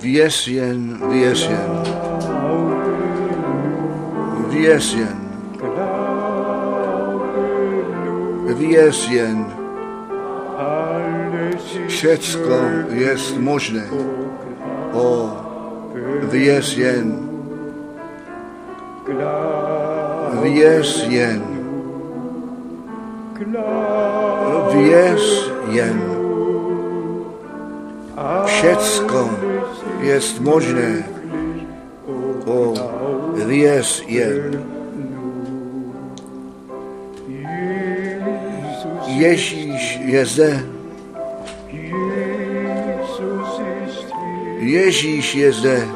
Věř jen, věř jen. Věř jen. Věř jen. Všecko je možné. O, věř jen. Věř jen. Věř jen. Všecko je možné. O, věř jen. Ježíš je zde. Ježíš je zde.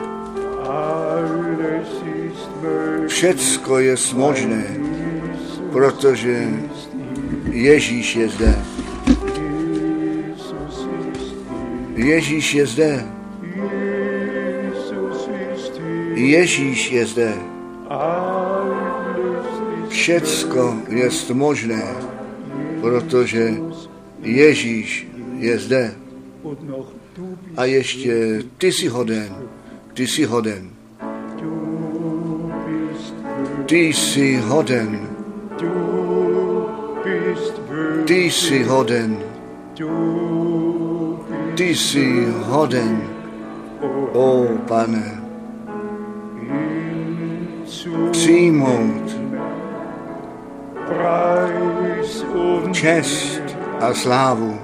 Všecko je možné, protože Ježíš je zde. Ježíš je zde. Ježíš je zde. Všecko je možné, protože Ježíš je zde. A ještě ty jsi hoden, ty jsi hoden. Ty jsi hoden. Ty jsi hoden. Ty jsi hoden. O pane, přijmout čest a slávu,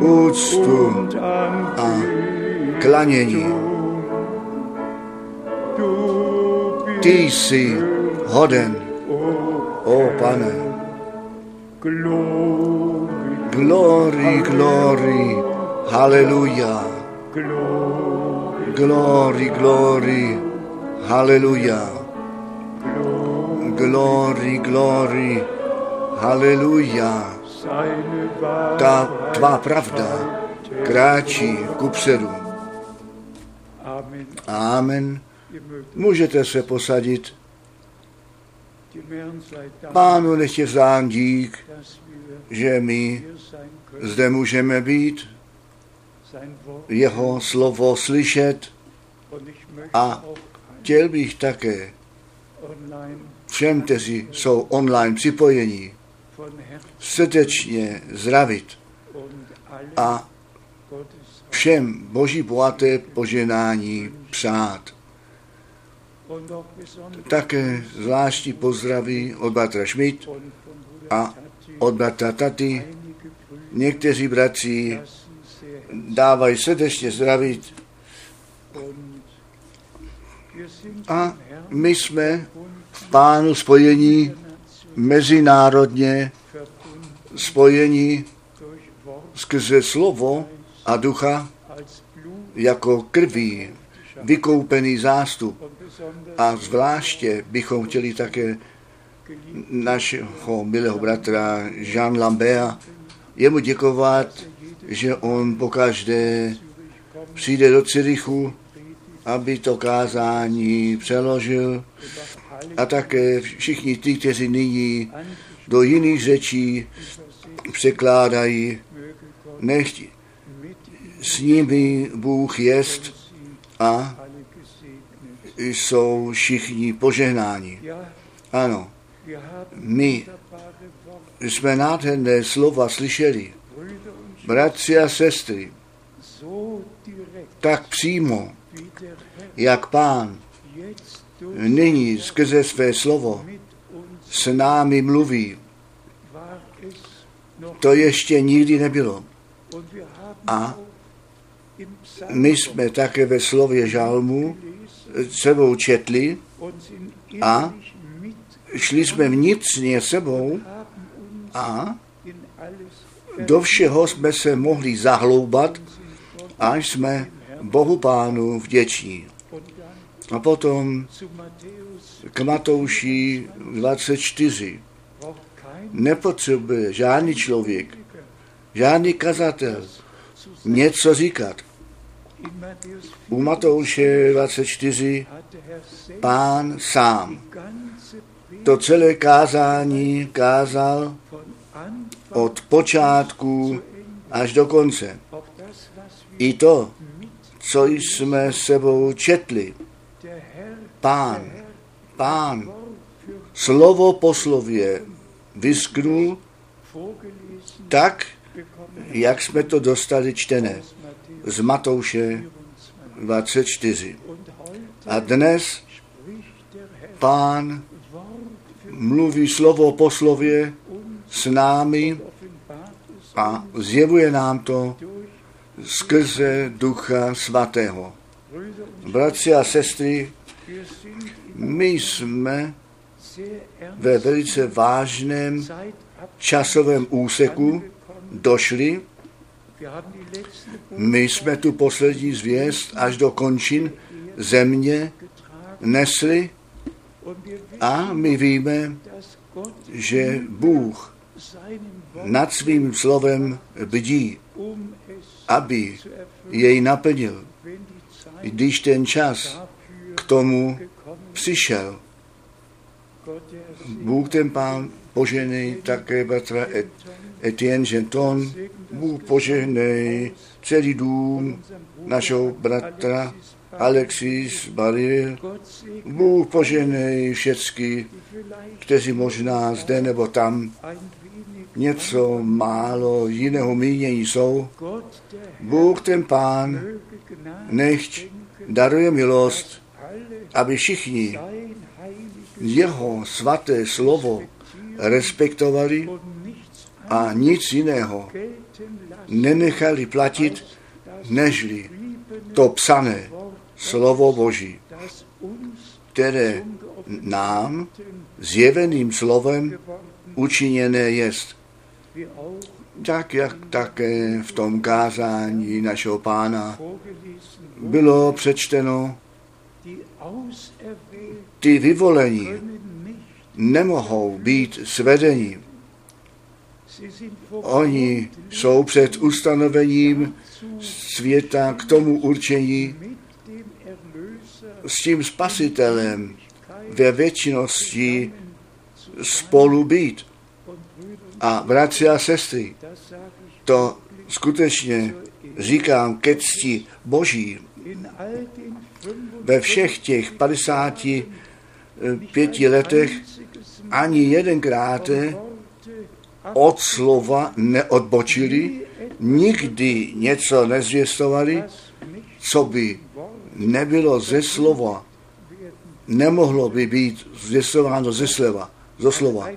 úctu a klanění. Ty jsi hoden, o pane. Glory, glory, haleluja. Glory, glory, haleluja. Glory, glory, haleluja. Ta tvá pravda kráčí kupředu. Amen. Můžete se posadit. Pánu nech je dík, že my zde můžeme být, jeho slovo slyšet a chtěl bych také všem, kteří jsou online připojení, srdečně zdravit a všem boží bohaté poženání přát. Také zvláštní pozdraví od bratra Schmidt a od bratra Taty. Někteří bratři dávají srdečně zdravit. A my jsme v pánu spojení mezinárodně spojení skrze slovo a ducha jako krví vykoupený zástup. A zvláště bychom chtěli také našeho milého bratra Jean Lambert jemu děkovat, že on pokaždé přijde do Cirichu, aby to kázání přeložil a také všichni ty, kteří nyní do jiných řečí překládají, nechť s nimi Bůh jest a jsou všichni požehnáni. Ano, my jsme nádherné slova slyšeli. Bratři a sestry, tak přímo, jak pán nyní skrze své slovo s námi mluví, to ještě nikdy nebylo. A my jsme také ve slově žalmu sebou četli a šli jsme vnitřně sebou a do všeho jsme se mohli zahloubat, až jsme Bohu Pánu vděční. A potom k Matouši 24. Nepotřebuje žádný člověk, žádný kazatel něco říkat. U Matouše 24 pán sám to celé kázání kázal od počátku až do konce. I to, co jsme sebou četli, pán, pán, slovo po slově vysknul tak, jak jsme to dostali čtené z Matouše 24. A dnes pán mluví slovo po slově s námi a zjevuje nám to skrze Ducha Svatého. Bratři a sestry, my jsme ve velice vážném časovém úseku došli. My jsme tu poslední zvěst až do končin země nesli a my víme, že Bůh nad svým slovem bdí, aby jej naplnil, když ten čas k tomu přišel. Bůh ten pán poženej také bratra Etienne Genton, Bůh poženej celý dům našeho bratra Alexis Baril, Bůh poženej všecky, kteří možná zde nebo tam něco málo jiného mínění jsou. Bůh ten pán nechť daruje milost, aby všichni jeho svaté slovo respektovali a nic jiného nenechali platit, nežli to psané slovo Boží, které nám zjeveným slovem učiněné jest. Tak, jak také v tom kázání našeho pána bylo přečteno, ty vyvolení nemohou být svedení. Oni jsou před ustanovením světa k tomu určení s tím spasitelem ve věčnosti spolu být. A bratři a sestry, to skutečně říkám ke cti Boží. Ve všech těch 55 letech ani jedenkrát od slova neodbočili, nikdy něco nezvěstovali, co by nebylo ze slova, nemohlo by být zvěstováno ze slova, ze slova.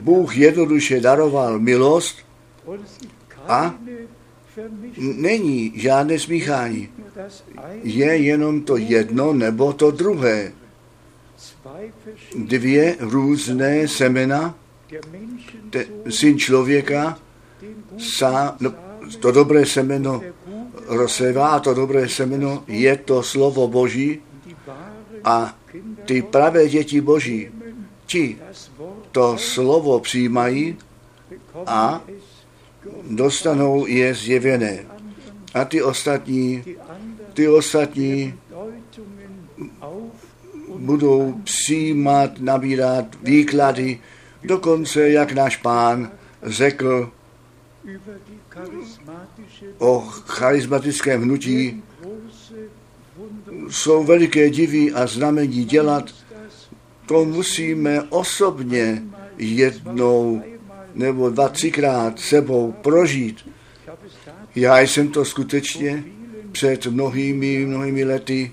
Bůh jednoduše daroval milost a není žádné smíchání. Je jenom to jedno nebo to druhé. Dvě různé semena, te, syn člověka, sá, no, to dobré semeno rozsevá a to dobré semeno je to slovo Boží a ty pravé děti Boží, ti to slovo přijímají a dostanou je zjevené. A ty ostatní, ty ostatní budou přijímat, nabírat výklady, dokonce, jak náš pán řekl o charismatickém hnutí, jsou veliké divy a znamení dělat, to musíme osobně jednou nebo dva, třikrát sebou prožít. Já jsem to skutečně před mnohými, mnohými lety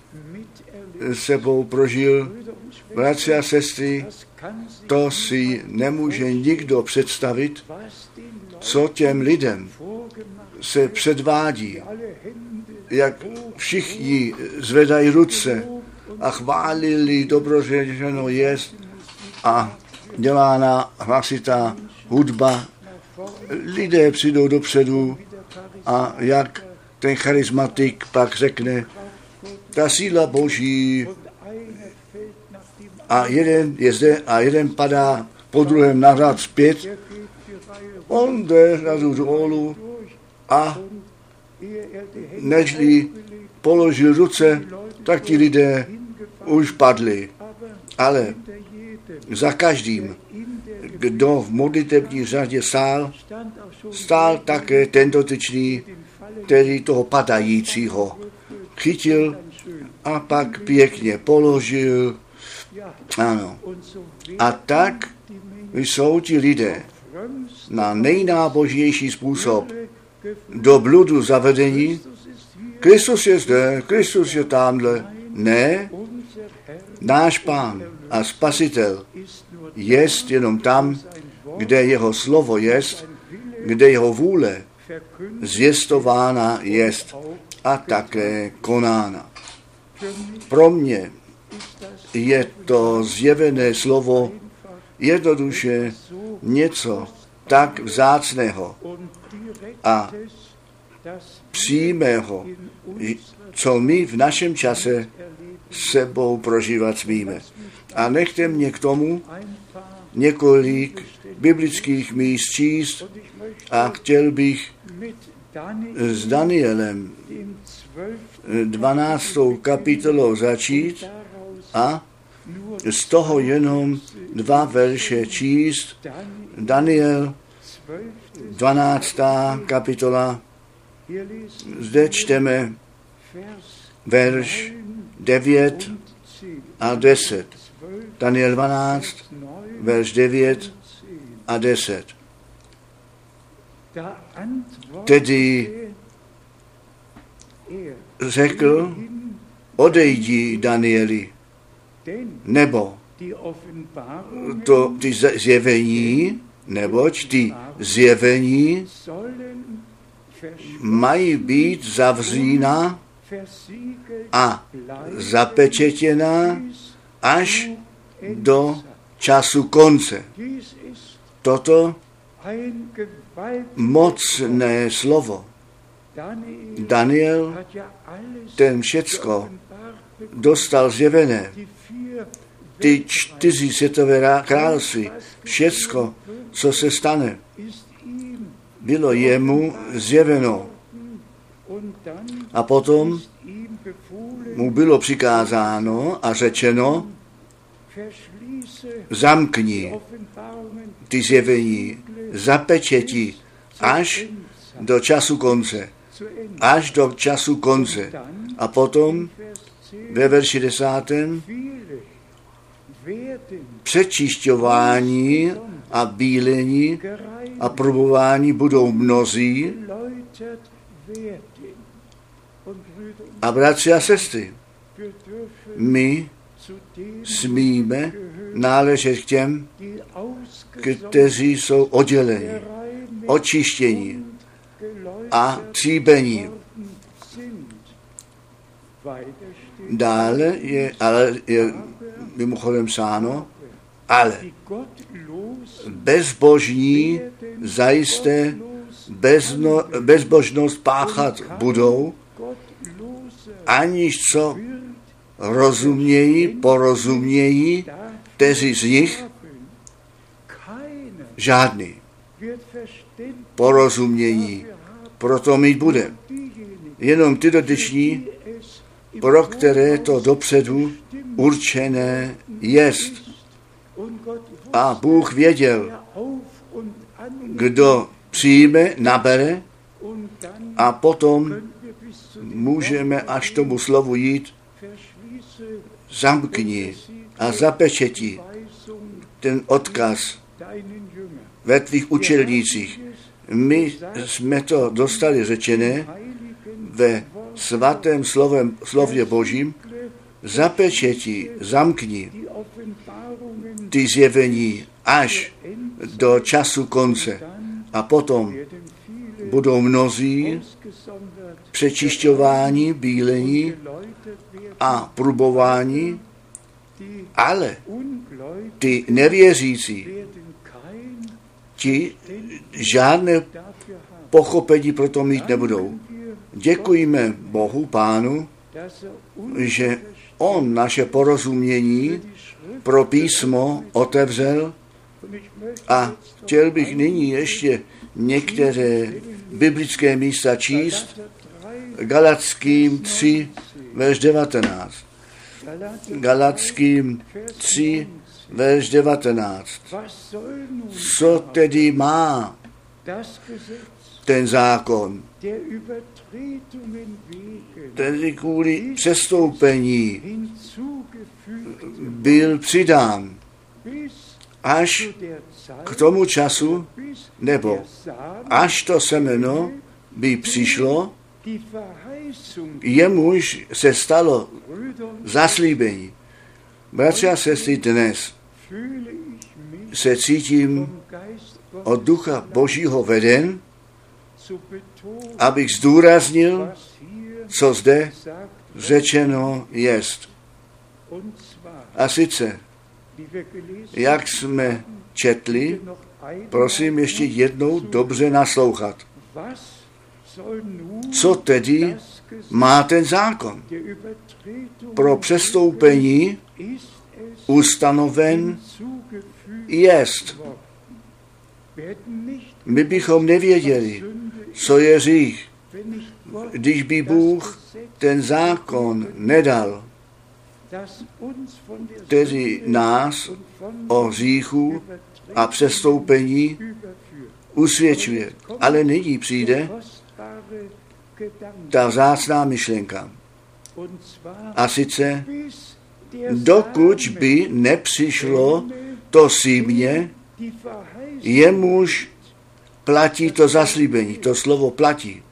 sebou prožil. Bratři a sestry, to si nemůže nikdo představit, co těm lidem se předvádí, jak všichni zvedají ruce a chválili dobrořečeno jest a dělána hlasitá hudba. Lidé přijdou dopředu a jak ten charismatik pak řekne, ta síla boží a jeden je zde a jeden padá po druhém nahrát zpět. On jde na dolů a nežli položil ruce, tak ti lidé už padli. Ale za každým, kdo v modlitební řadě stál, stál také ten dotyčný, který toho padajícího chytil a pak pěkně položil. Ano. A tak jsou ti lidé na nejnábožnější způsob do bludu zavedení. Kristus je zde, Kristus je tamhle. Ne, náš pán a spasitel jest jenom tam, kde jeho slovo jest, kde jeho vůle zjistována jest a také konána. Pro mě je to zjevené slovo jednoduše něco tak vzácného a přímého, co my v našem čase sebou prožívat smíme. A nechte mě k tomu několik biblických míst číst a chtěl bych s Danielem 12. kapitolou začít a z toho jenom dva verše číst. Daniel 12. kapitola. Zde čteme verš 9 a 10. Daniel 12, verš 9 a 10. Tedy řekl, odejdi, Danieli, nebo to ty zjevení, neboť ty zjevení mají být zavřína a zapečetěna až do času konce. Toto mocné slovo. Daniel ten všecko dostal zjevené. Ty čtyři světové království, všecko, co se stane, bylo jemu zjeveno. A potom mu bylo přikázáno a řečeno, zamkni ty zjevení, zapečeti až do času konce. Až do času konce. A potom ve verši desátém přečišťování a bílení a probování budou mnozí a bratři a sestry, my smíme náležet k těm, kteří jsou odděleni, očištění a tříbení. Dále je, ale je mimochodem sáno, ale bezbožní zajisté bezno, bezbožnost páchat budou, aniž co rozumějí, porozumějí, kteří z nich žádný porozumění proto mít bude. Jenom ty dotyční, pro které to dopředu určené jest. A Bůh věděl, kdo přijme, nabere a potom můžeme až tomu slovu jít, zamkni a zapečeti ten odkaz ve tvých učelnících. My jsme to dostali řečené ve svatém slovem, slově Božím, zapečeti, zamkni ty zjevení až do času konce. A potom budou mnozí přečišťování, bílení a prubování, ale ty nevěřící, ti žádné pochopení proto mít nebudou. Děkujeme Bohu, Pánu, že On naše porozumění pro písmo otevřel a chtěl bych nyní ještě některé biblické místa číst. Galackým 3, verš 19. Galackým 3, verš 19. Co tedy má ten zákon? Tedy kvůli přestoupení byl přidán až k tomu času, nebo až to semeno by přišlo, jemuž se stalo zaslíbení. Bratři a sestry, dnes se cítím od Ducha Božího veden, abych zdůraznil, co zde řečeno jest. A sice, jak jsme četli, prosím ještě jednou dobře naslouchat. Co tedy má ten zákon? Pro přestoupení ustanoven jest. My bychom nevěděli, co je Gott když by Bůh ten zákon nedal, Sünde nás o Übertretung a přestoupení usvědčuje. Ale nyní přijde ta vzácná myšlenka. A sice, dokud by nepřišlo to símě, jemuž platí to zaslíbení, to slovo platí,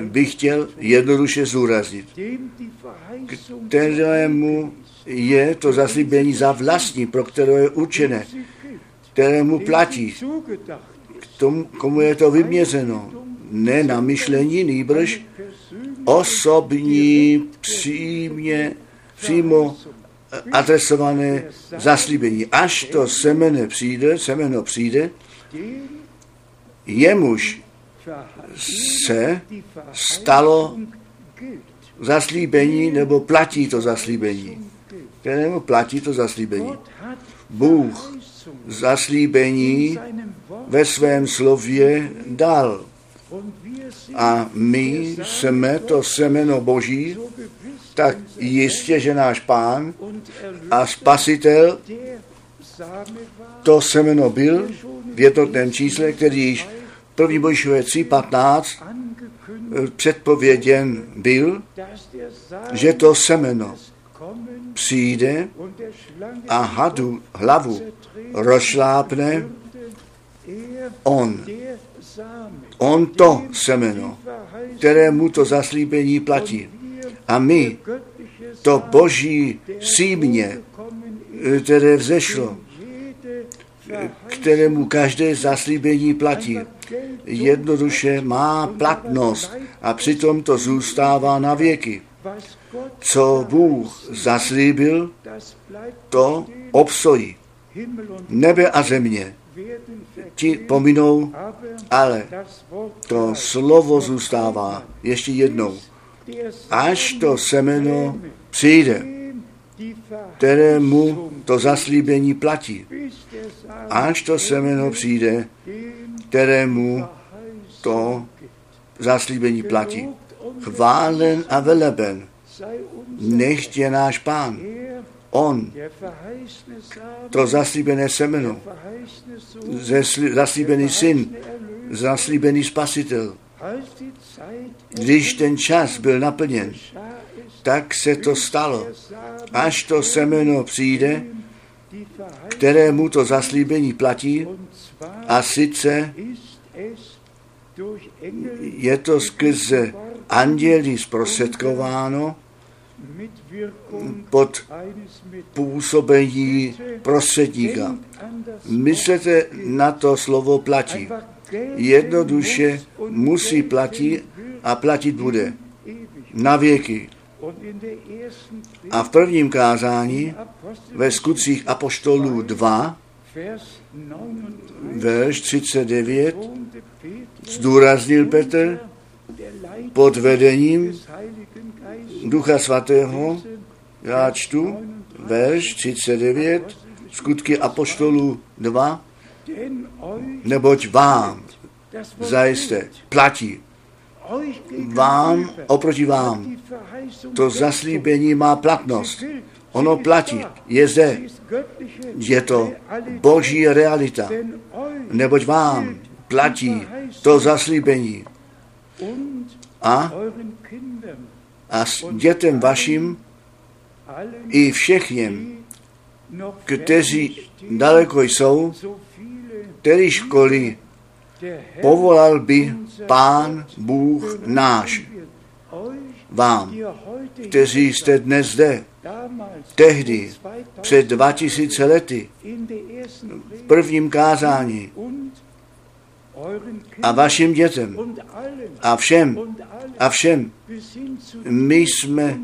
bych chtěl jednoduše zúraznit. Kterému je to zaslíbení za vlastní, pro které je určené, kterému platí, ist. tomu, komu je to vyměřeno. Ne na myšlení, nýbrž osobní, přímě, přímo adresované zaslíbení. Až to semene přijde, semeno přijde, jemuž se stalo zaslíbení nebo platí to zaslíbení. Kterému platí to zaslíbení. Bůh zaslíbení ve svém slově dal. A my jsme to semeno Boží, tak jistě, že náš pán a spasitel to semeno byl v jednotném čísle, který již 1. Božíšové 3.15 angekündigt, předpověděn byl, že to semeno přijde a hadu hlavu rozšlápne on. On to semeno, kterému to zaslíbení platí. A my to boží símě, ist, které vzešlo, kterému každé zaslíbení platí, jednoduše má platnost a přitom to zůstává na věky. Co Bůh zaslíbil, to und Nebe a země ti pominou, ale to slovo zůstává ještě jednou. Až to semeno přijde, kterému to zaslíbení platí. Až to semeno přijde, kterému to zaslíbení platí. Chválen a veleben, nechť je náš pán. On, to zaslíbené semeno, zaslíbený syn, zaslíbený spasitel. Když ten čas byl naplněn, tak se to stalo. Až to semeno přijde, Verheißung kterému to zaslíbení platí, a sice je to skrze anděli zprostředkováno pod působení prostředníka. Myslete na to slovo platí. Jednoduše musí platit a platit bude na věky. A v prvním kázání ve skutcích Apoštolů 2, Vers 39 verš 39, betonte Petrus zdůraznil Petr pod vedením Ducha Svatého, já čtu, verš 39, skutky Apoštolů 2, denn euch neboť vám zajisté platí, vám oproti vám. To zaslíbení má platnost. Ono platí, je zde, je to boží realita. Neboť vám platí to zaslíbení. A, a s dětem vašim allen, i všech těm, die noch kteří daleko jsou, který školy povolal by Pán Bůh náš vám, kteří jste dnes zde, tehdy, vor 2000 před 2000 lety, v prvním kázání a vašim dětem a všem a všem. My jsme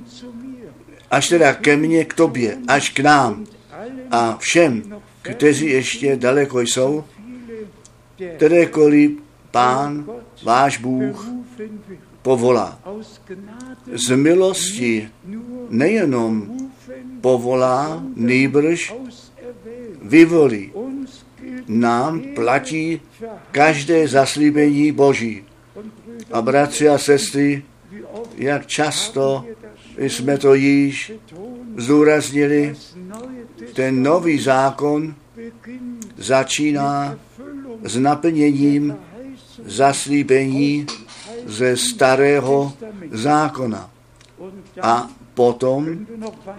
až teda ke mně, k tobě, až k nám a všem, kteří ještě daleko jsou, kterékoliv Pán, váš Bůh, povolá. Z milosti nejenom povolá, auserwählt. vyvolí. Nám platí každé zaslíbení Boží. A bratři a sestry, jak často jsme to již zdůraznili, ten nový zákon začíná s naplněním zaslíbení ze starého zákona. A potom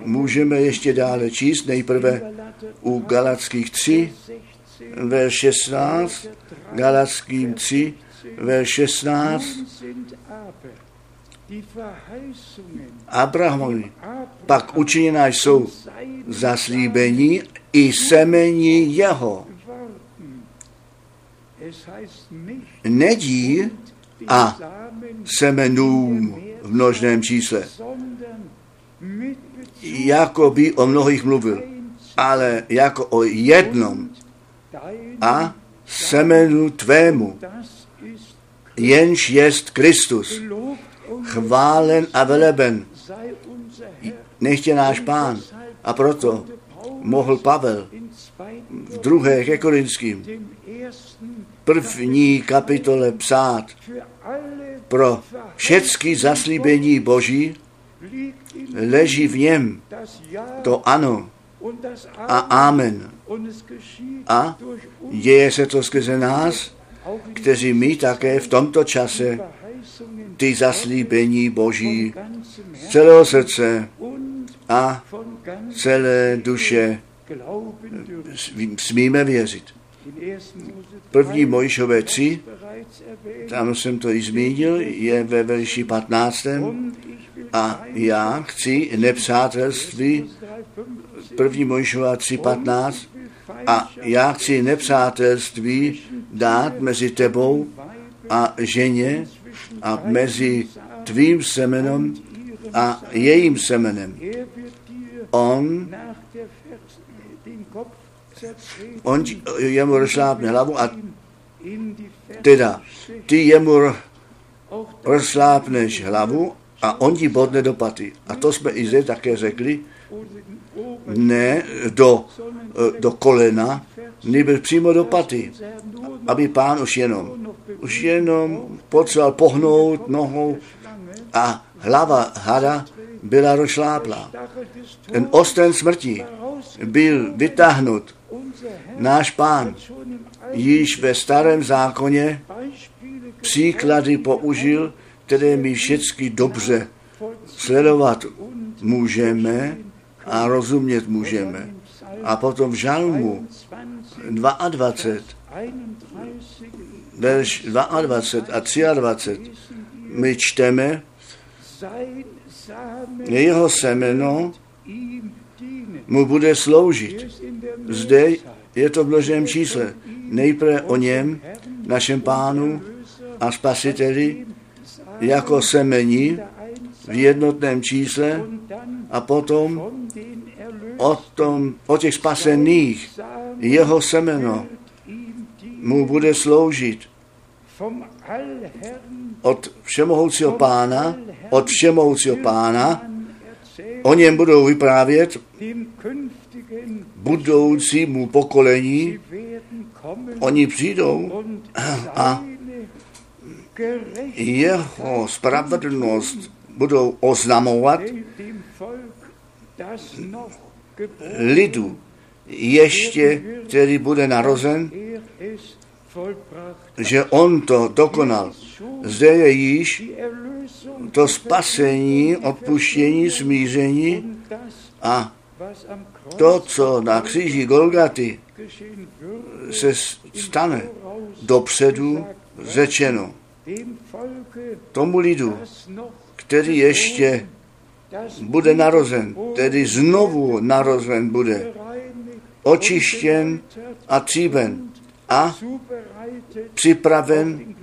můžeme ještě dále číst, nejprve u Galackých 3, 16 verš 16, Galackým 3, verš 16, Nun sind aber die Verheißungen Abrahamovi Abraham pak učiněná jsou zaslíbení i semení jeho. Nedí a semenům v množném čísle, jako by o mnohých mluvil, ale jako o jednom a semenu tvému, jenž jest Kristus. Chválen a veleben, nechtě náš pán. A proto mohl Pavel v druhé ke Korinským první kapitole psát pro všechny zaslíbení Boží leží v něm to ano a amen. A děje se to skrze nás, kteří my také v tomto čase ty zaslíbení Boží z celého srdce a celé duše smíme věřit. In 1. Mose První 3 Mojžové 3, bereits erwähnt. tam jsem to i zmínil, je ve verši 15. Und ich will A já chci nepřátelství, první Mojžova 3.15, a já chci nepřátelství dát mezi tebou a ženě a mezi tvým semenem a jejím semenem. On, on ti- jemu rozšlápne hlavu a teda ty jemu rozšlápneš hlavu a on ti bodne do paty. A to jsme i zde také řekli, ne do, eh, do kolena, nebo přímo do paty, aby pán už jenom, už jenom potřeboval pohnout nohou a hlava hada byla rozšláplá. Ten osten smrti byl vytáhnut. Náš pán již ve starém zákoně příklady použil, které my všichni dobře sledovat můžeme a rozumět můžeme. A potom v žalmu 22, 31 verš 22 a 23 my čteme, jeho semeno. Mu bude sloužit. Zde je to v množném čísle. Nejprve o něm, našem pánu a spasiteli, jako semení v jednotném čísle a potom o, tom, o těch spasených jeho semeno mu bude sloužit od všemohoucího pána, od všemohoucího pána, o něm budou vyprávět budoucímu pokolení, oni přijdou a jeho spravedlnost budou oznamovat lidu, ještě, který bude narozen, er že on to dokonal. Zde je již to spasení, odpuštění, smíření a to, co na kříži Golgaty se stane dopředu řečeno tomu lidu, který ještě bude narozen, tedy znovu narozen bude, očištěn a tříben a připraven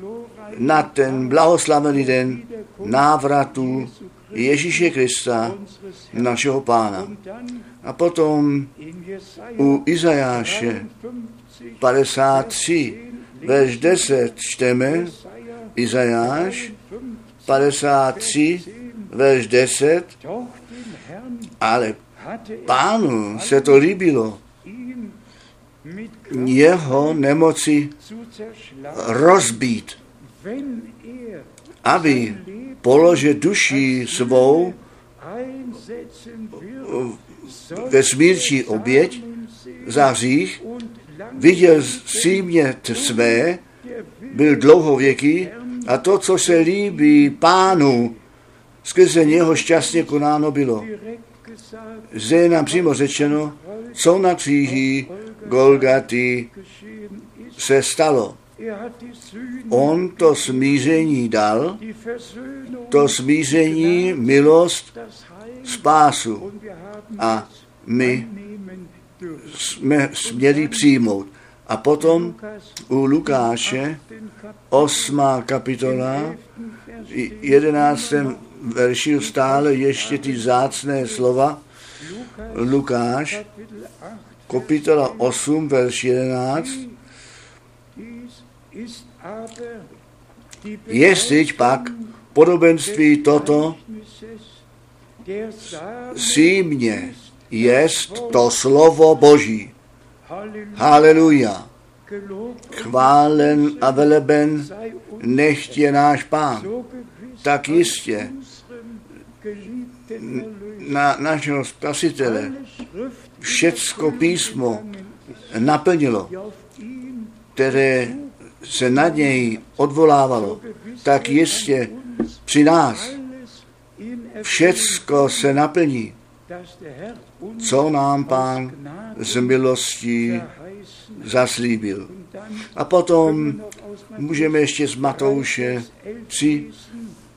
na ten blahoslavený den návratu Ježíše Krista, našeho pána. A potom u Izajáše 53, verš 10 čteme, Izajáš 53, verš 10, ale pánu se to líbilo, jeho nemoci rozbít, aby položil duši svou ve smírčí oběť za hřích, viděl símě své, byl dlouhověký a to, co se líbí pánu, skrze něho šťastně konáno bylo. Zde je nám přímo řečeno, co na kříži Golgaty se stalo. On to smíření dal, to smíření, milost, spásu. A my jsme směli přijmout. A potom u Lukáše, 8. kapitola, 11. verši stále ještě ty zácné slova. Lukáš, kapitola 8, verš 11. Jestliž pak podobenství toto símě jest to slovo Boží. Haleluja. Chválen a veleben nechť je náš pán. Tak jistě na našeho spasitele všecko písmo naplnilo, které se na něj odvolávalo, tak jistě při nás všecko se naplní, co nám pán z milostí zaslíbil. A potom můžeme ještě z Matouše 3,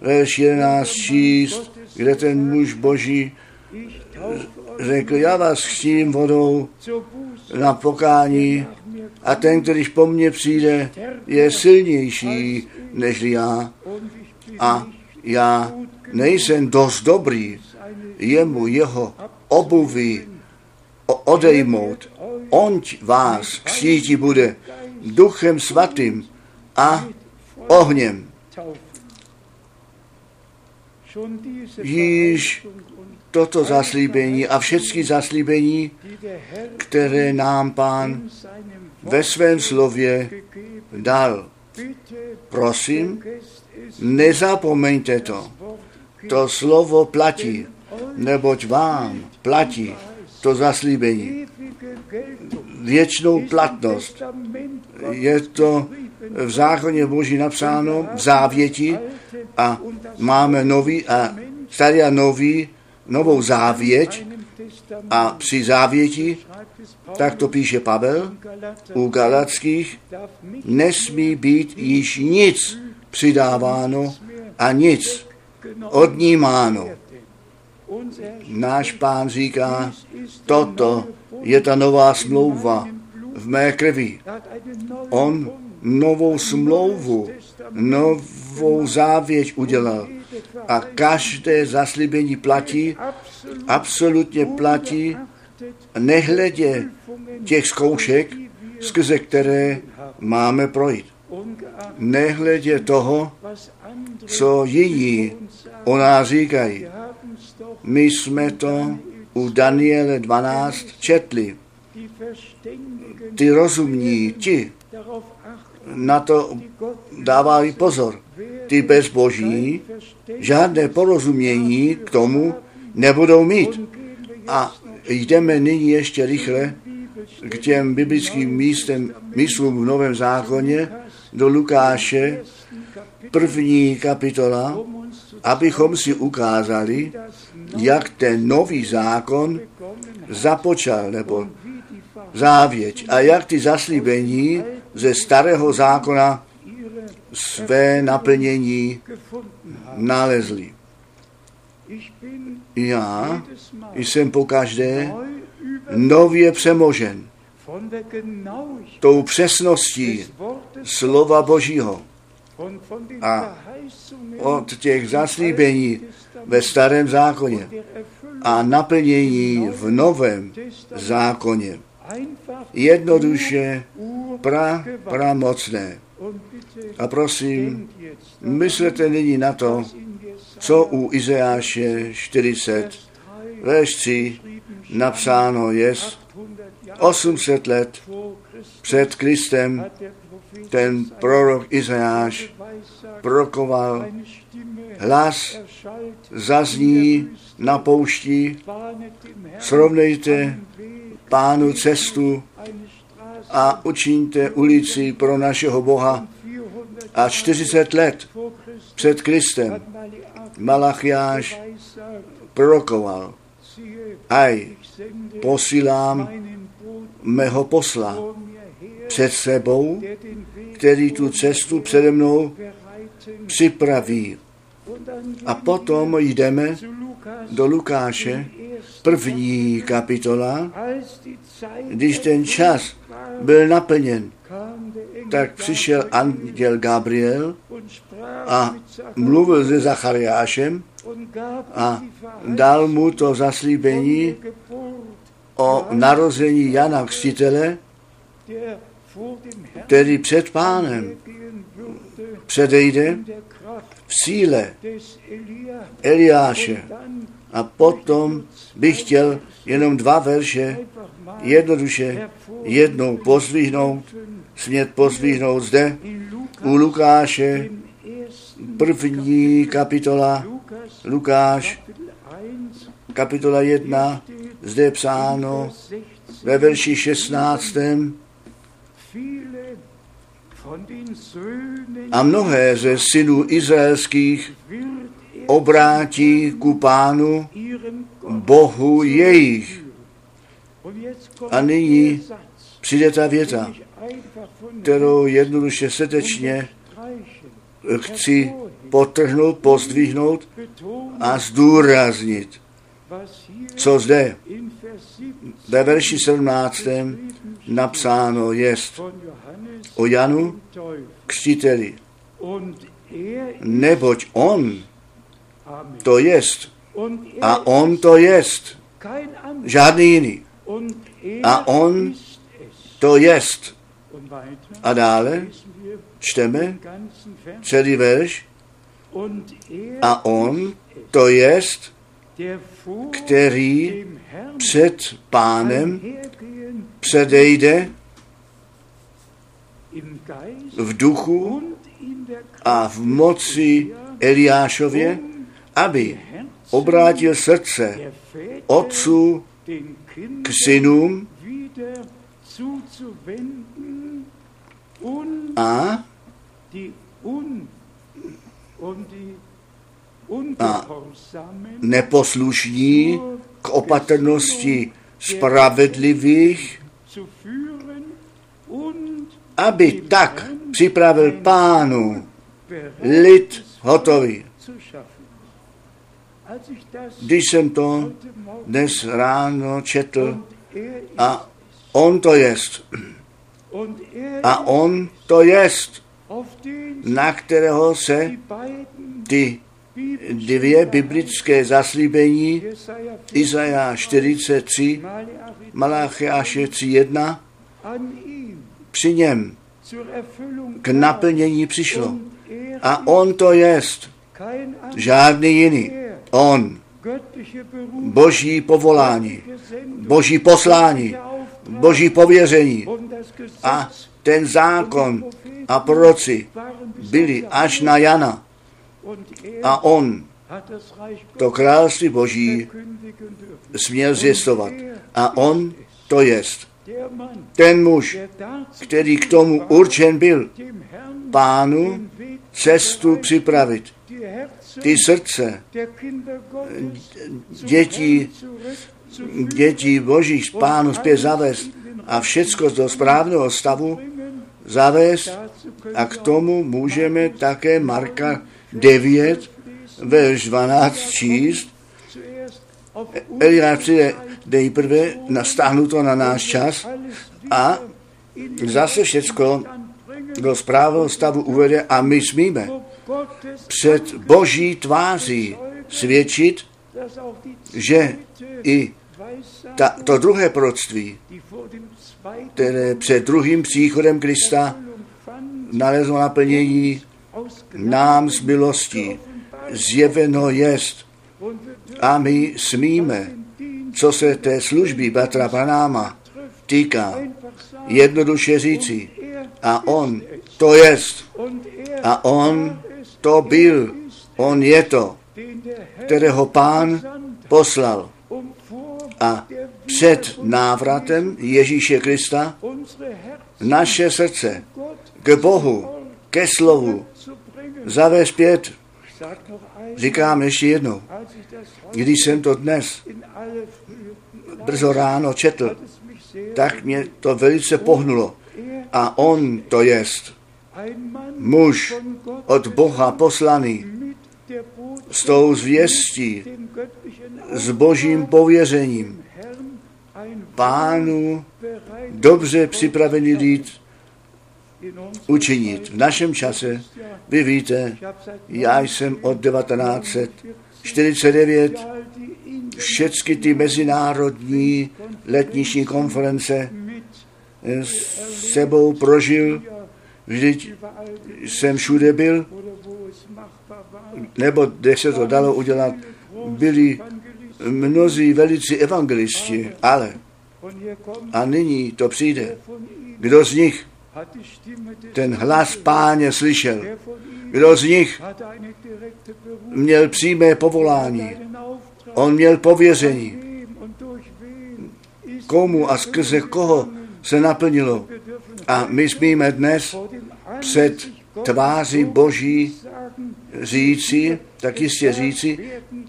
verš 11 číst, kde ten muž boží řekl, já vás chřím vodou na pokání a ten, kterýž po mně přijde, je silnější než já a já nejsem dost dobrý jemu jeho obuvy odejmout. On vás kříží bude duchem svatým a ohněm. Již toto zaslíbení a všechny zaslíbení, které nám pán ve svém slově dal. Prosím, nezapomeňte to. To slovo platí, neboť vám platí to zaslíbení. Věčnou platnost. Je to v zákoně Boží napsáno, v závěti a máme nový a starý a nový, novou závěť a při závěti, tak to píše Pavel, u Galackých nesmí být již nic přidáváno a nic odnímáno. Náš pán říká, toto je ta nová smlouva v mé krvi. On novou smlouvu, novou závěť udělal. A každé zaslíbení platí, absolutně platí, nehledě těch zkoušek, skrze které máme projít. Nehledě toho, co jiní o nás říkají. My jsme to u Daniele 12 četli. Ty rozumní, ti na to dávají pozor. Ty bezbožní žádné porozumění k tomu nebudou mít. A jdeme nyní ještě rychle k těm biblickým místem, místům v Novém zákoně do Lukáše, první kapitola, abychom si ukázali, jak ten nový zákon započal, nebo závěť, a jak ty zaslíbení ze starého zákona své naplnění nalezli. Já jsem pokaždé nově přemožen tou přesností slova Božího a od těch zaslíbení ve starém zákoně a naplnění v novém zákoně. Jednoduše pra, pramocné. A prosím, myslete nyní na to, co u Izeáše 40, verš 3 napsáno je, 800 let před Kristem ten prorok Izeáš prokoval hlas zazní na poušti, srovnejte pánu cestu a učiňte ulici pro našeho Boha. A 40 let před Kristem Malachiáš prorokoval, aj posílám mého posla před sebou, který tu cestu přede mnou připraví. A potom jdeme do Lukáše, první kapitola, když ten čas byl naplněn, tak přišel anděl Gabriel a mluvil se Zachariášem a dal mu to zaslíbení o narození Jana Křtitele, který před pánem předejde v síle Eliáše. A potom bych chtěl jenom dva verše jednoduše jednou pozvihnout, smět pozvihnout zde u Lukáše, první kapitola, Lukáš, kapitola 1, zde je psáno ve verši 16. A mnohé ze synů izraelských obrátí ku pánu Bohu jejich. A nyní přijde ta věta, kterou jednoduše srdečně chci potrhnout, pozdvihnout a zdůraznit, co zde ve verši 17. napsáno jest o Janu křtiteli. Neboť on to jest a on to jest žádný jiný. A on to jest. A dále čteme celý verš. A on to jest, který před pánem předejde v duchu a v moci Eliášově, aby obrátil srdce otců k synům a, a. neposlušní k opatrnosti spravedlivých, aby tak připravil pánu lid hotový. Když jsem to dnes ráno četl a on to jest. A on to jest, na kterého se ty dvě biblické zaslíbení Izaja 43, Malachiáše 3.1 při něm k naplnění přišlo. A on to jest, žádný jiný. On, boží povolání, boží poslání, boží pověření. A ten zákon a proroci byli až na Jana. A on to království boží směl zjistovat. A on to jest, ten muž, který k tomu určen byl, pánu cestu připravit. Ty srdce dětí, dětí božích pánu zpět zavést a všecko do správného stavu zavést a k tomu můžeme také Marka 9, verš 12 číst. Eliáš přijde nejprve nastáhnu to na náš čas a zase všecko do správného stavu uvede a my smíme před boží tváří svědčit, že i ta, to druhé proroctví, které před druhým příchodem Krista nalezlo naplnění, nám z milostí zjeveno jest. A my smíme, co se té služby Batra Branáma týká, jednoduše říci. A on to jest. A on to byl. On je to, kterého pán poslal. A před návratem Ježíše Krista naše srdce k Bohu, ke slovu zavést einmal, Říkám ještě jednou, když jsem to dnes brzo ráno četl, tak mě to velice pohnulo. A on to jest, muž od Boha poslaný, s tou zvěstí, s božím pověřením, pánu dobře připravený lid učinit. V našem čase, vy víte, já jsem od 1949 all die in všechny ty mezinárodní letniční konference s sebou prožil, vždyť jsem všude byl, nebo kde se to dalo udělat, byli mnozí velicí evangelisti, ale a nyní to přijde. Kdo z nich ten hlas páně slyšel? Kdo z nich měl přímé povolání? On měl pověření. Komu a skrze koho se naplnilo? A my smíme dnes před tváří Boží říci, tak jistě říci,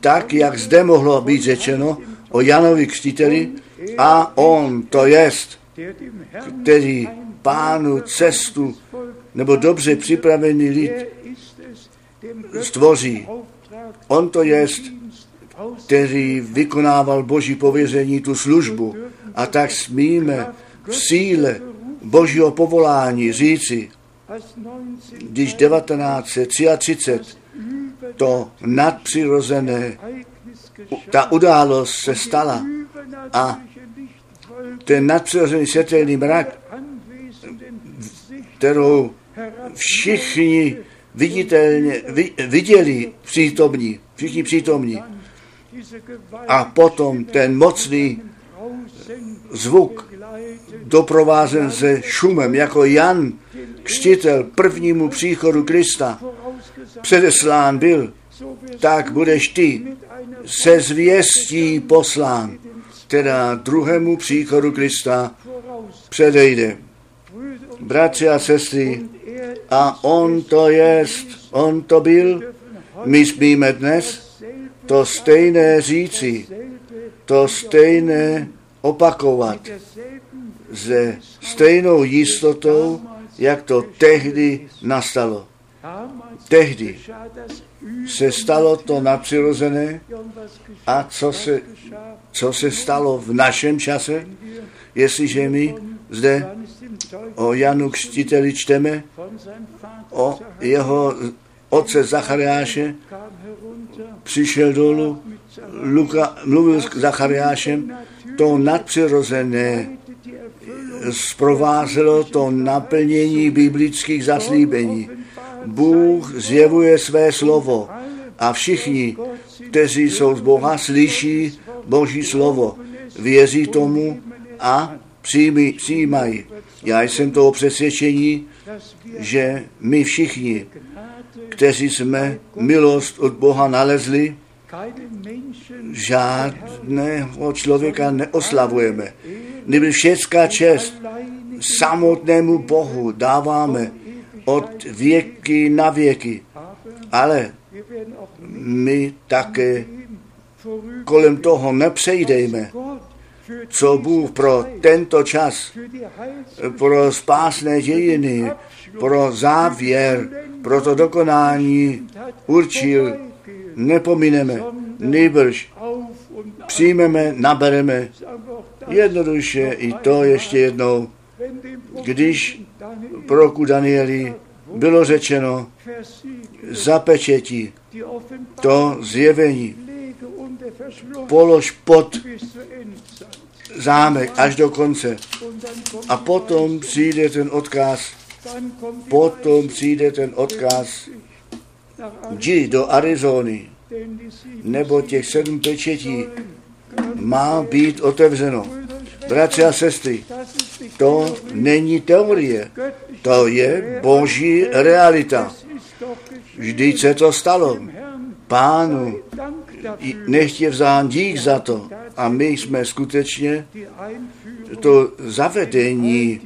tak jak zde mohlo být řečeno o Janovi Křtiteli, a on to jest, který pánu cestu nebo dobře připravený lid stvoří. On to jest, který vykonával Boží pověření, tu službu. A tak smíme v síle Božího povolání říci, als 19 když 1933 to nadpřirozené, ta událost se stala, Lichtwolke ten nadpřirozený světelný mrak, kterou všichni viditelně vi, viděli přítomní, všichni přítomní. A potom ten mocný zvuk doprovázen se šumem, jako Jan, křtitel prvnímu příchodu Krista, předeslán byl, tak budeš ty se zvěstí poslán, která druhému příchodu Krista předejde. Bratři a sestry, a on to jest, on to byl, my smíme dnes to stejné říci, to stejné opakovat se stejnou jistotou, jak to tehdy nastalo. Tehdy se stalo to nadpřirozené a co se, co se stalo v našem čase, jestliže my zde o Janu Křtiteli čteme, o jeho otce Zachariáše, přišel dolů, Luka mluvil s Zachariášem, to nadpřirozené zprovázelo to naplnění biblických zaslíbení. Bůh zjevuje své slovo a všichni, kteří jsou z Boha, slyší Boží slovo, věří tomu a přijmi, přijímají. Já jsem toho přesvědčení, že my všichni, kteří jsme milost od Boha nalezli, žádného člověka neoslavujeme. Neby všecká čest samotnému Bohu dáváme od věky na věky. Ale my také kolem toho nepřejdejme, co Bůh pro tento čas, pro spásné dějiny, pro závěr, pro to dokonání určil, nepomineme, nejbrž přijmeme, nabereme jednoduše i to ještě jednou, když pro Danieli bylo řečeno zapečetí to zjevení, polož pod zámek až do konce. A potom přijde ten odkaz, potom přijde ten odkaz, jdi do Arizony, nebo těch sedm pečetí má být otevřeno. Bratři a sestry, to není teorie, to je boží realita. Vždyť se to stalo. Pánu nech je vzán dík za to. A my jsme skutečně to zavedení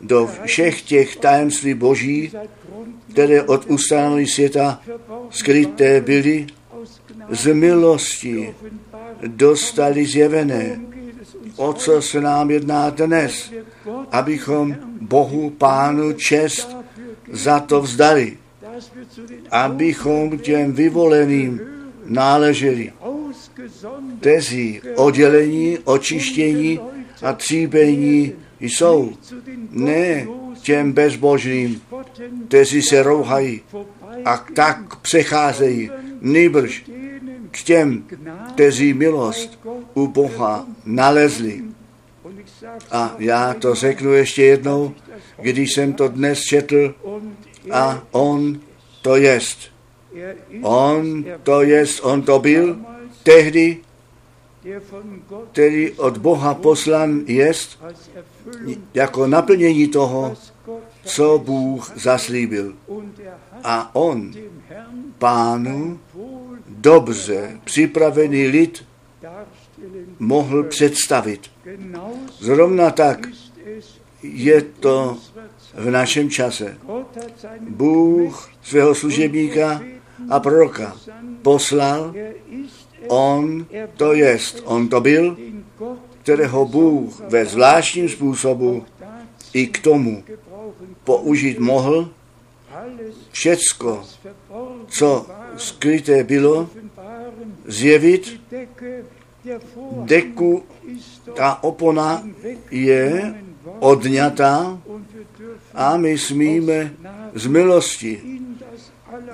do všech těch tajemství boží, které od ustanovení světa skryté byly, z milosti dostali zjevené. O co se nám jedná dnes? Abychom Bohu Pánu čest za to vzdali. Abychom těm vyvoleným náleželi. Tezí oddělení, očištění a tříbení jsou ne těm bezbožným, kteří se rouhají a tak přecházejí, nejbrž k těm, kteří milost u Boha nalezli. A já to řeknu ještě jednou, když jsem to dnes četl, a on to jest. On to jest, on to byl tehdy, který od Boha poslan jest, jako naplnění toho, co Bůh zaslíbil. A on pánu dobře připravený lid mohl představit. Zrovna tak je to v našem čase. Bůh svého služebníka a proroka poslal, on to jest, on to byl, kterého Bůh ve zvláštním způsobu i k tomu použít mohl všecko, co skryté bylo, zjevit deku, ta opona je odňatá a my smíme z milosti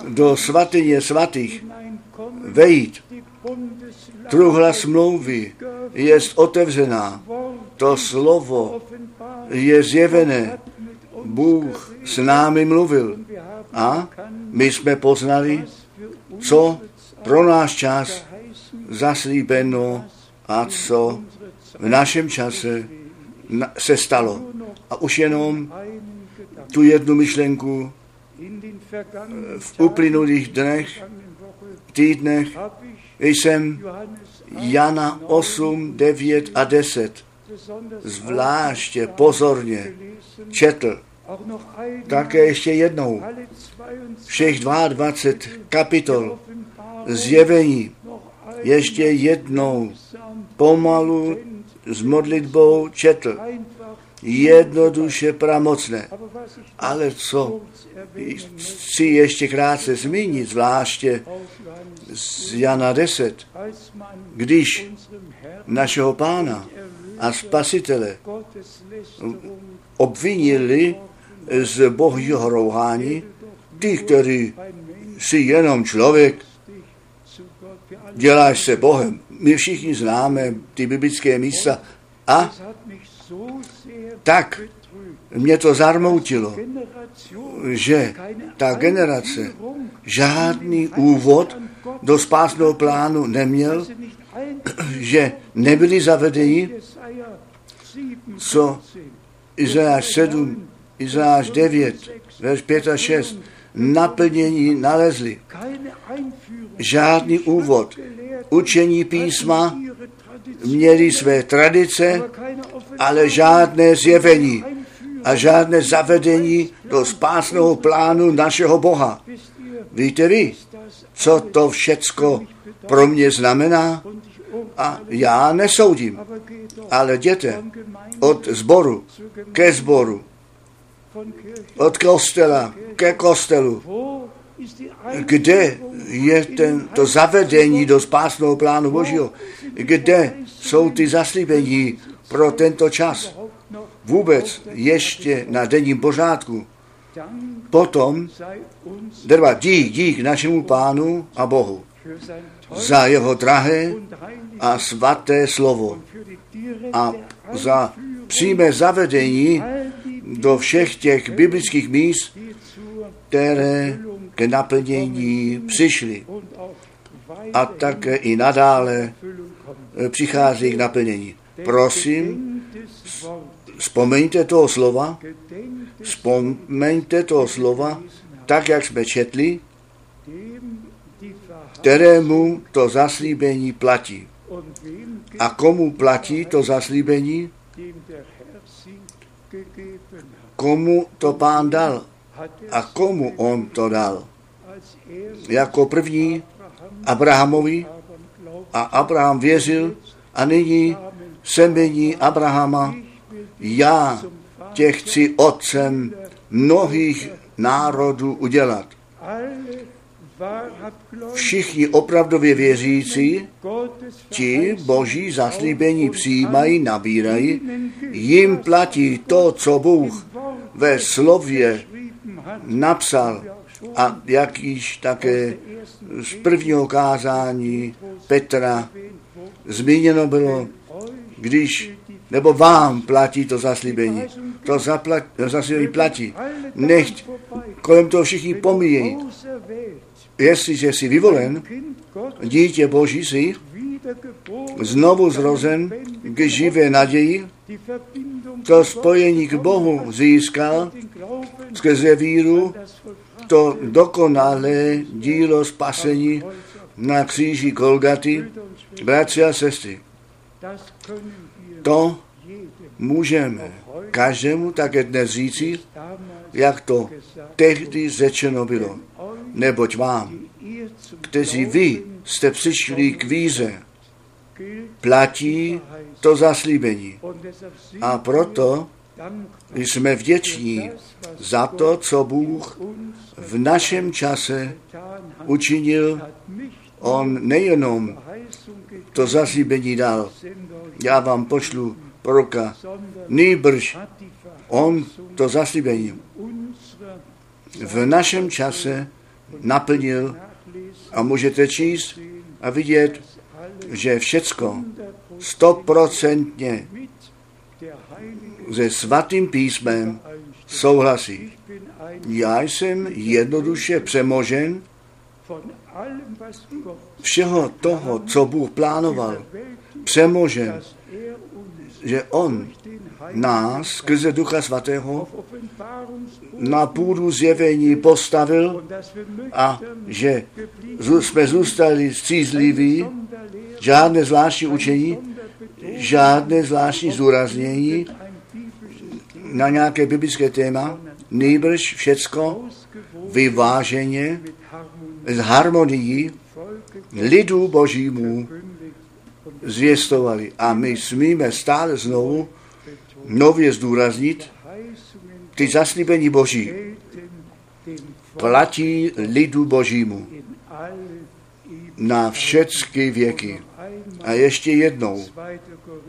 do svatyně svatých vejít. Truhla smlouvy je otevřená. To slovo je zjevené. Bůh s námi mluvil a my jsme poznali, co pro náš čas zaslíbeno a co v našem čase se stalo. A už jenom tu jednu myšlenku v uplynulých dnech, týdnech jsem Jana 8, 9 a 10 zvláště pozorně četl. Také ještě jednou všech 22 kapitol zjevení ještě jednou pomalu s modlitbou četl. Jednoduše pramocné. Ale co chci ještě krátce zmínit, zvláště z Jana 10, když našeho pána a spasitele obvinili z božího rouhání, ty, kteří si jenom člověk, děláš se Bohem. My všichni známe ty biblické místa a tak mě to zarmoutilo, že ta generace žádný úvod do spásného plánu neměl, že nebyli zavedeni, co Izajáš 7, Izajáš 9, verš 5 a 6, naplnění nalezli. Žádný úvod učení písma, měli své tradice, ale žádné zjevení a žádné zavedení do spásného plánu našeho Boha. Víte vy, co to všecko pro mě znamená? A já nesoudím, ale jděte od zboru ke zboru, od kostela ke kostelu. Kde je ten, to zavedení do spásného plánu Božího? Kde jsou ty zaslíbení pro tento čas? Vůbec ještě na denním pořádku. Potom drva dík, dík našemu pánu a Bohu za jeho drahé a svaté slovo a za přímé zavedení do všech těch biblických míst, které k naplnění přišly a také i nadále přichází k naplnění. Prosím, vzpomeňte toho slova, vzpomeňte toho slova, tak, jak jsme četli, kterému to zaslíbení platí. A komu platí to zaslíbení? Komu to pán dal? A komu on to dal? Jako první Abrahamovi a Abraham věřil a nyní semení Abrahama já tě chci otcem mnohých národů udělat. Všichni opravdově věřící, ti boží zaslíbení přijímají, nabírají, jim platí to, co Bůh ve slově napsal a jak již také z prvního kázání Petra zmíněno bylo, když nebo vám platí to zaslíbení. To zaplat, zaslíbení platí. Nechť kolem toho všichni pomíjejí. Jestliže jsi vyvolen, dítě Boží jsi, znovu zrozen k živé naději, to spojení k Bohu získal skrze víru, to dokonalé dílo spasení na kříži Golgaty, bratři a sestry. To můžeme každému také dnes říci, jak to tehdy řečeno bylo. Neboť vám, kteří vy jste přišli k víze, platí to zaslíbení. A proto jsme vděční za to, co Bůh v našem čase učinil. On nejenom to zaslíbení dal, já vám pošlu proroka, nýbrž on to zaslíbení v našem čase naplnil. A můžete číst a vidět, že všecko stoprocentně se svatým písmem souhlasí. Já jsem jednoduše přemožen všeho toho, co Bůh plánoval, přemožen, že On nás skrze Ducha Svatého na půdu zjevení postavil a že jsme zůstali střízliví, žádné zvláštní učení, žádné zvláštní zúraznění na nějaké biblické téma, nejbrž všecko vyváženě s harmonií lidu božímu zvěstovali. A my smíme stále znovu nově zdůraznit, ty zaslíbení Boží platí lidu Božímu na všechny věky. A ještě jednou,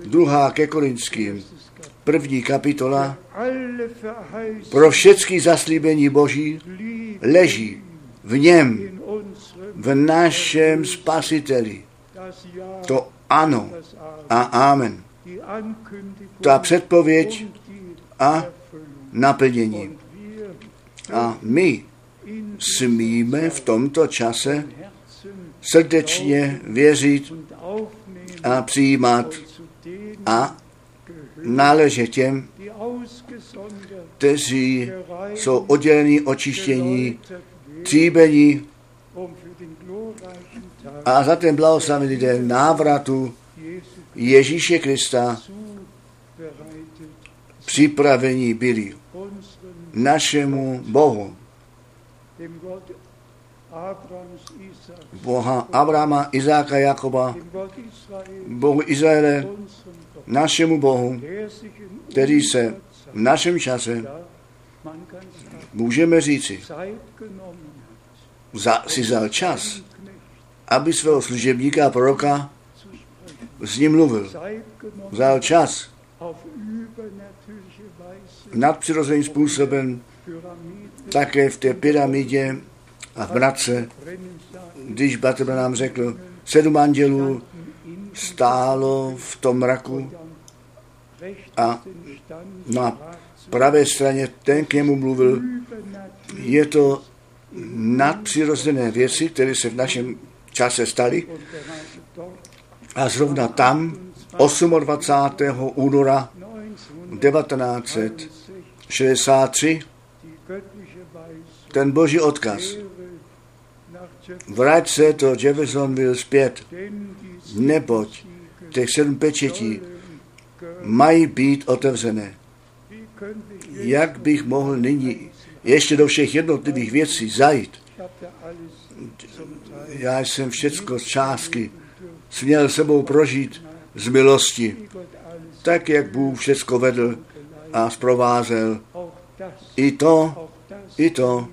druhá ke Korinským, první kapitola, pro všechny zaslíbení Boží leží v něm, v našem spasiteli. To ano a amen. Ta předpověď a naplnění. A my smíme v tomto čase srdečně věřit a přijímat a náležet těm, kteří jsou oddělení, očištění, tříbení a za ten blahoslavený den návratu Ježíše Krista připravení byli našemu Bohu, Boha Abrama, Izáka, Jakoba, Bohu Izraele, našemu Bohu, který se v našem čase, můžeme říci, za, si vzal čas, aby svého služebníka a proroka s ním mluvil. Vzal čas nadpřirozeným způsobem také v té pyramidě a v sah, když Batr nám řekl, sedm andělů stálo v tom mraku a na pravé straně ten k němu mluvil. Je to nadpřirozené věci, které se v našem čase staly a zrovna tam 28. února 1963 1963 die göttliche Weisung ten boží odkaz. Vrať se do Jeffersonville zpět, neboť těch sedm pečetí mají být otevřené. Jak bych mohl nyní ještě do všech jednotlivých věcí zajít? Já jsem všecko z částky směl sebou prožít z milosti, tak jak Bůh všecko vedl a zprovázel. I to, i to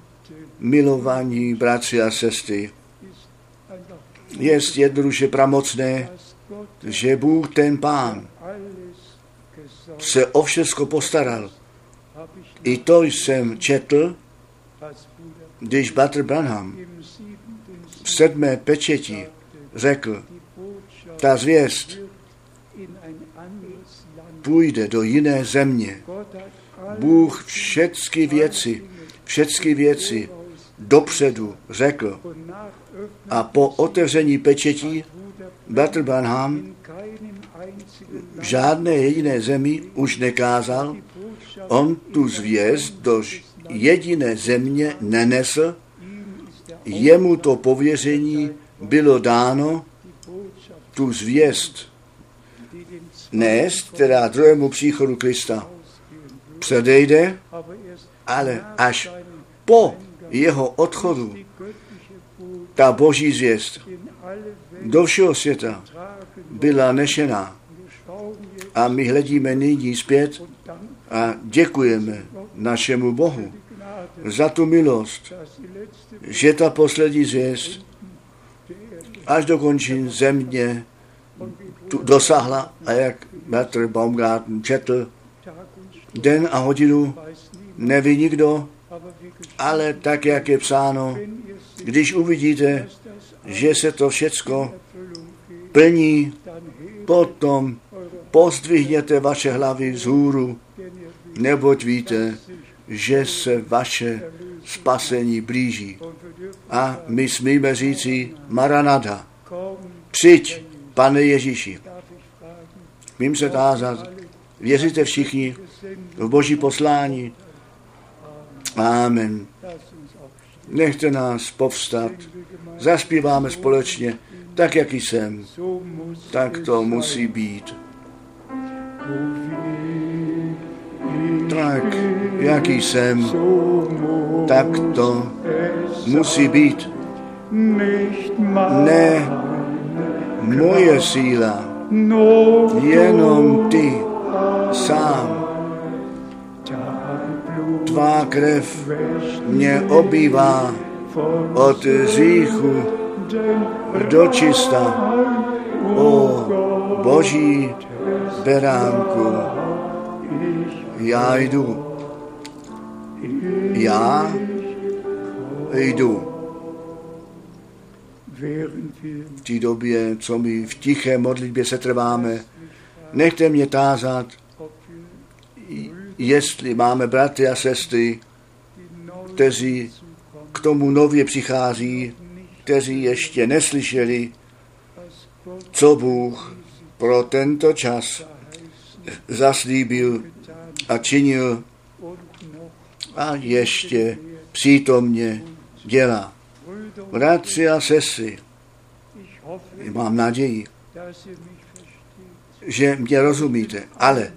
milovaní bratři a sestry, je jednoduše pramocné, že Bůh ten Pán se o všecko postaral. I to jsem četl, když Batr Branham v sedmé pečeti řekl, ta zvěst půjde do jiné země. Bůh všechny věci, všechny věci dopředu řekl. A po otevření pečetí Batr Branham v žádné jediné zemi už nekázal, on tu zvěst do jediné země nenesl, jemu to pověření bylo dáno. Tu zvěst nést, která druhému příchodu Krista předejde, ale až po jeho odchodu ta boží zvěst do všeho světa byla nešená. A my hledíme nyní zpět a děkujeme našemu Bohu za tu milost, že ta poslední zvěst až do končin země tu dosáhla a jak Bertr Baumgarten četl, den a hodinu neví nikdo, ale tak, jak je psáno, když uvidíte, že se to všecko plní, potom pozdvihněte vaše hlavy vzhůru, neboť víte, že se vaše spasení blíží. A my smíme říci, Maranada, přijď, pane Ježíši. Mím se tázat, věříte všichni v Boží poslání? Amen. Nechte nás povstat. Zaspíváme společně, tak jak jsem, tak to musí být. Tak, jaký jsem, tak to musí být. Ne moje síla, jenom ty sám. Tvá krev mě obývá od Sünden do čista. O Boží beránku, já jdu. Já jdu. V té době, co my v tiché modlitbě se trváme, nechte mě tázat, jestli máme bratry a sestry, kteří k tomu nově přichází, kteří ještě neslyšeli, co Bůh pro tento čas zaslíbil a činil a ještě přítomně dělá. Bratři a sestry, mám naději, že mě rozumíte, ale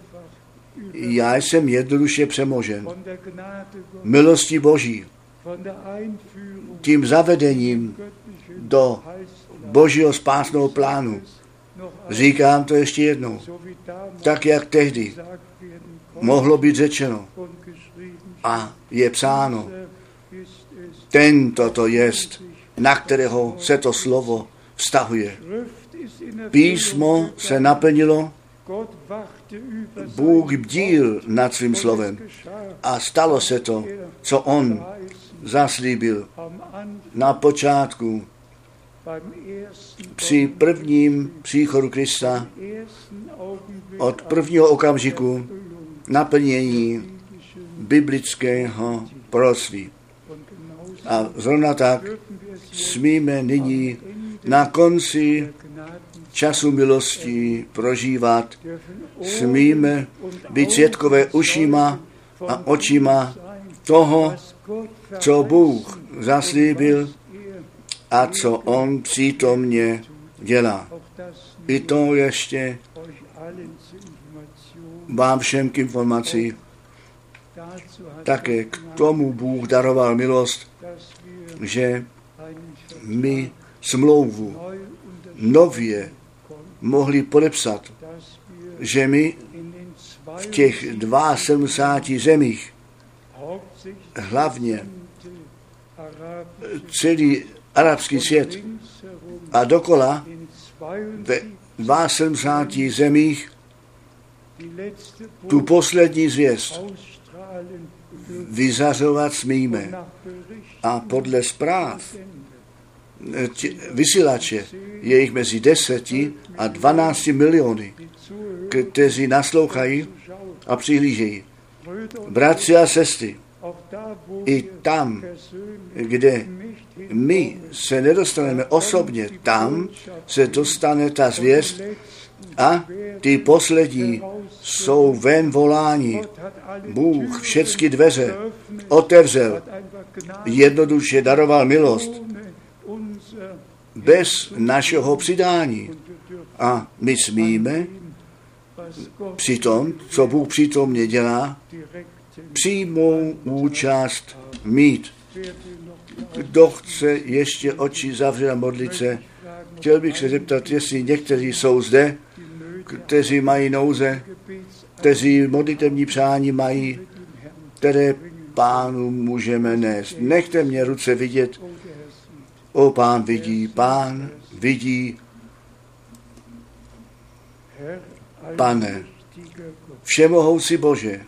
já jsem jednoduše přemožen. Milostí Boží, tím zavedením do Božího spásného plánu. Říkám to ještě jednou, tak jak tehdy mohlo být řečeno a je psáno, tento to jest, na kterého se to slovo vztahuje. Písmo se naplnilo, Bůh bdíl nad svým slovem a stalo se to, co on zaslíbil na počátku při prvním příchodu Krista od prvního okamžiku naplnění biblického proroctví. A zrovna tak smíme nyní na konci času milosti prožívat, smíme být světkové ušima a očima toho, co Bůh zaslíbil a co on přítomně dělá. I to ještě vám všem k hat Také k tomu Bůh daroval milost, že my smlouvu nově mohli podepsat, že my v těch 72 zemích, hlavně celý arabský svět a dokola ve 72 72 zemích tu poslední zvěst vyzařovat smíme. A podle zpráv Ti- vysílače je jich mezi 10 a 12 miliony, kteří naslouchají a přihlížejí. Bratři a sestry, i tam, kde my se nedostaneme osobně, tam se dostane ta zvěst a ty poslední jsou ven alle Bůh všechny dveře otevřel, jednoduše daroval milost bez našeho přidání. A my smíme při tom, co Bůh přítomně dělá, přímou účast mít. Kdo chce ještě oči zavřít a modlit se, chtěl bych se zeptat, jestli někteří jsou zde, kteří mají nouze, kteří modlitevní přání mají, které pánu můžeme nést. Nechte mě ruce vidět. O pán vidí, pán vidí, Pane. všemohoucí Bože,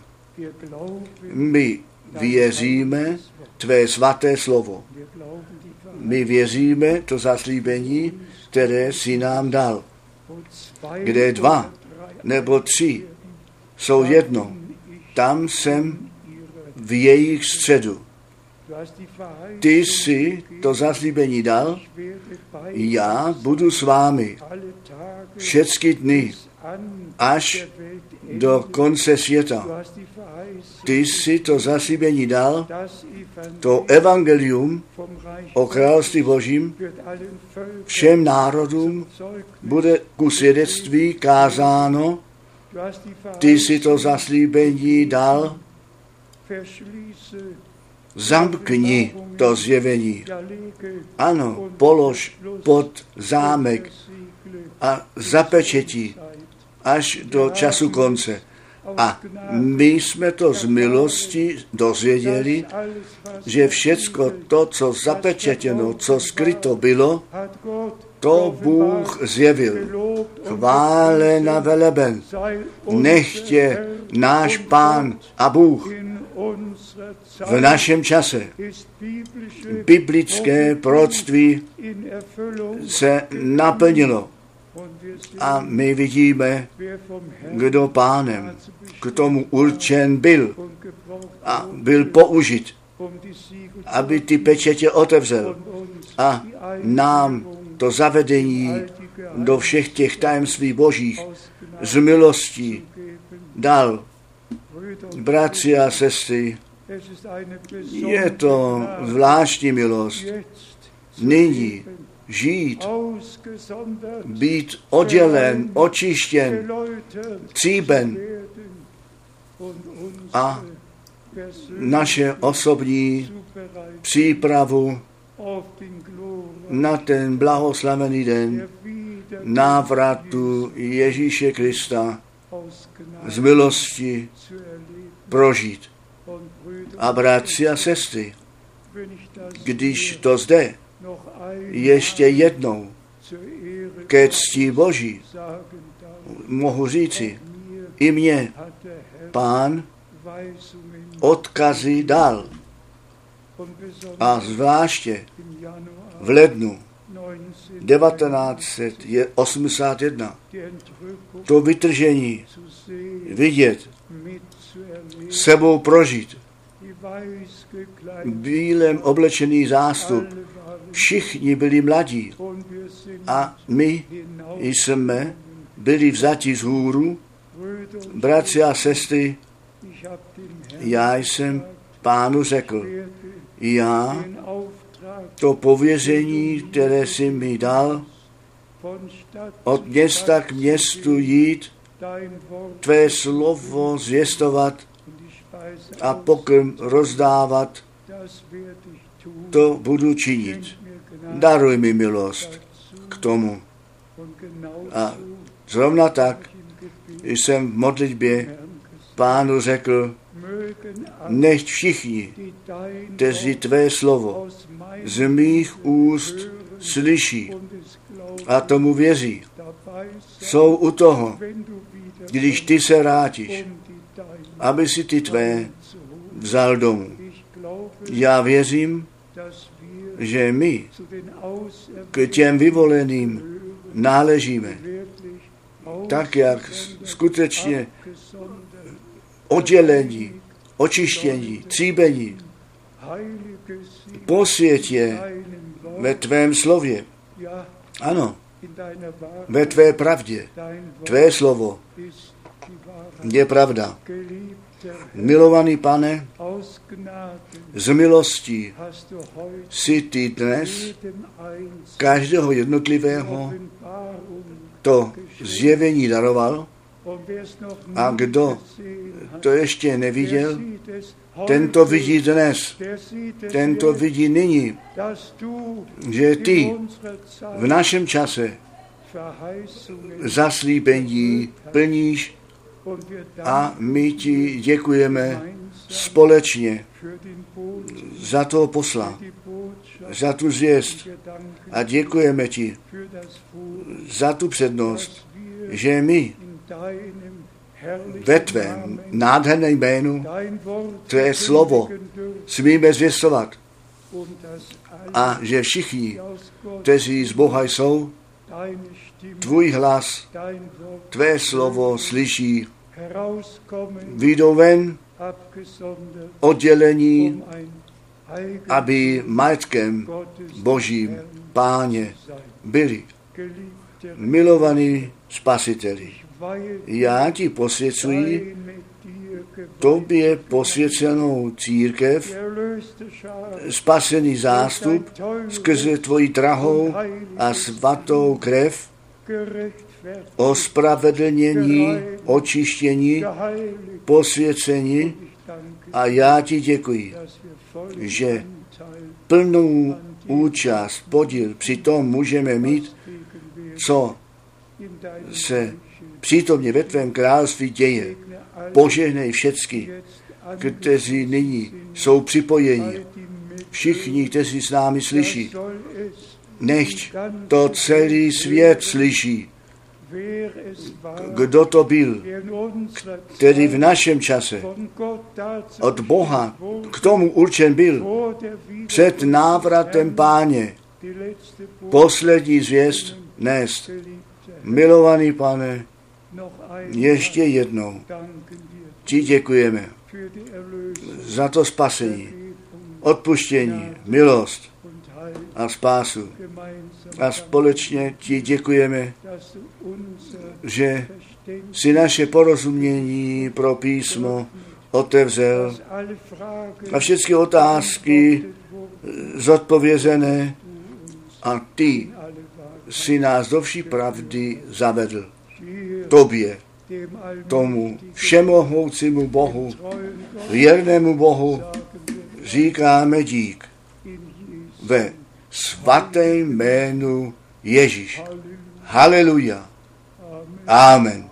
my věříme tvé svaté slovo. My věříme to zaslíbení, které si nám dal. Kde dva nebo tři jsou jedno, tam jsem v jejich středu. Ty jsi to zaslíbení dal, já budu s vámi všechny dny až do konce světa. Ty jsi to zaslíbení dal, to Evangelium o království božím všem národům bude ku svědectví kázáno. Ty jsi to zaslíbení dal, zamkni to zjevení. Ano, polož pod zámek a zapečetí až do času konce. A my jsme to z milosti dozvěděli, že všecko to, co zapečetěno, co skryto bylo, to Bůh zjevil. gelobt und Chválen a veleben. Nechtě náš Pán a Bůh v našem čase. Biblické proroctví se naplnilo a my vidíme, kdo pánem k tomu určen byl a byl použit, aby ty pečetě otevřel a nám to zavedení do všech těch tajemství božích z milostí dal. Bratři a sestry, je to zvláštní milost nyní žít, být oddělen, očištěn, tříben a naše osobní přípravu na ten blahoslavený den návratu Ježíše Krista z milosti prožít. A bratři a sestry, když to zde ještě jednou ke cti Boží mohu říci, i mě pán odkazy dal a zvláště v lednu 19 1981 die Entrückung to vytržení vidět, sebou prožít, bílem oblečený zástup. Všichni byli mladí a my jsme byli vzati z hůru. Bratři a sestry, já jsem pánu řekl, já to pověření, které si mi dal, od města k městu jít, tvé slovo zvěstovat a pokrm rozdávat, to budu činit. Daruj mi milost k tomu. A zrovna tak jsem v modlitbě pánu řekl, nechť všichni, kteří tvé slovo z mých úst slyší a tomu věří, jsou u toho, když ty se vrátíš, aby si ty tvé vzal domů. Já věřím, že my k těm vyvoleným náležíme, tak jak skutečně oddělení, očištění, tříbení, deinem Wort, ve tvém slově. Ano, ve tvé pravdě. Tvé slovo. Je pravda. Milovaný pane, z milostí si ty dnes každého jednotlivého to zjevení daroval? A kdo to ještě neviděl, ten to vidí dnes, ten to vidí nyní, že ty v našem čase zaslíbení plníš a my ti děkujeme společně za toho posla, za tu zvěst a děkujeme ti za tu přednost, že my ve tvém nádherném jménu tvé slovo smíme zvěstovat a že všichni, kteří z Boha jsou, tvůj hlas, tvé slovo slyší, vyjdou ven oddělení, um aby majetkem Božím páně byli milovaní spasiteli. Já ti posvěcuji tobě posvěcenou církev, spasený zástup skrze tvoji drahou a svatou krev, ospravedlnění, očištění, posvěcení a já ti děkuji, že plnou účast, podíl při tom můžeme mít, co se. Přítomně ve tvém království děje. Požehnej všecky, kteří nyní jsou připojeni, všichni, kteří s námi slyší. Nechť to celý svět slyší, kdo to byl, který v našem čase od Boha k tomu určen byl před návratem páně poslední zvěst nést. Milovaný pane, ještě jednou ti děkujeme za to spasení, odpuštění, milost a spásu. A společně ti děkujeme, že si naše porozumění pro písmo otevřel a všechny otázky zodpovězené a ty si nás do vší pravdy zavedl. Tobě, tomu všemohoucímu Bohu, věrnému Bohu, říkáme dík ve svatém jménu Ježíš. Haleluja. Amen.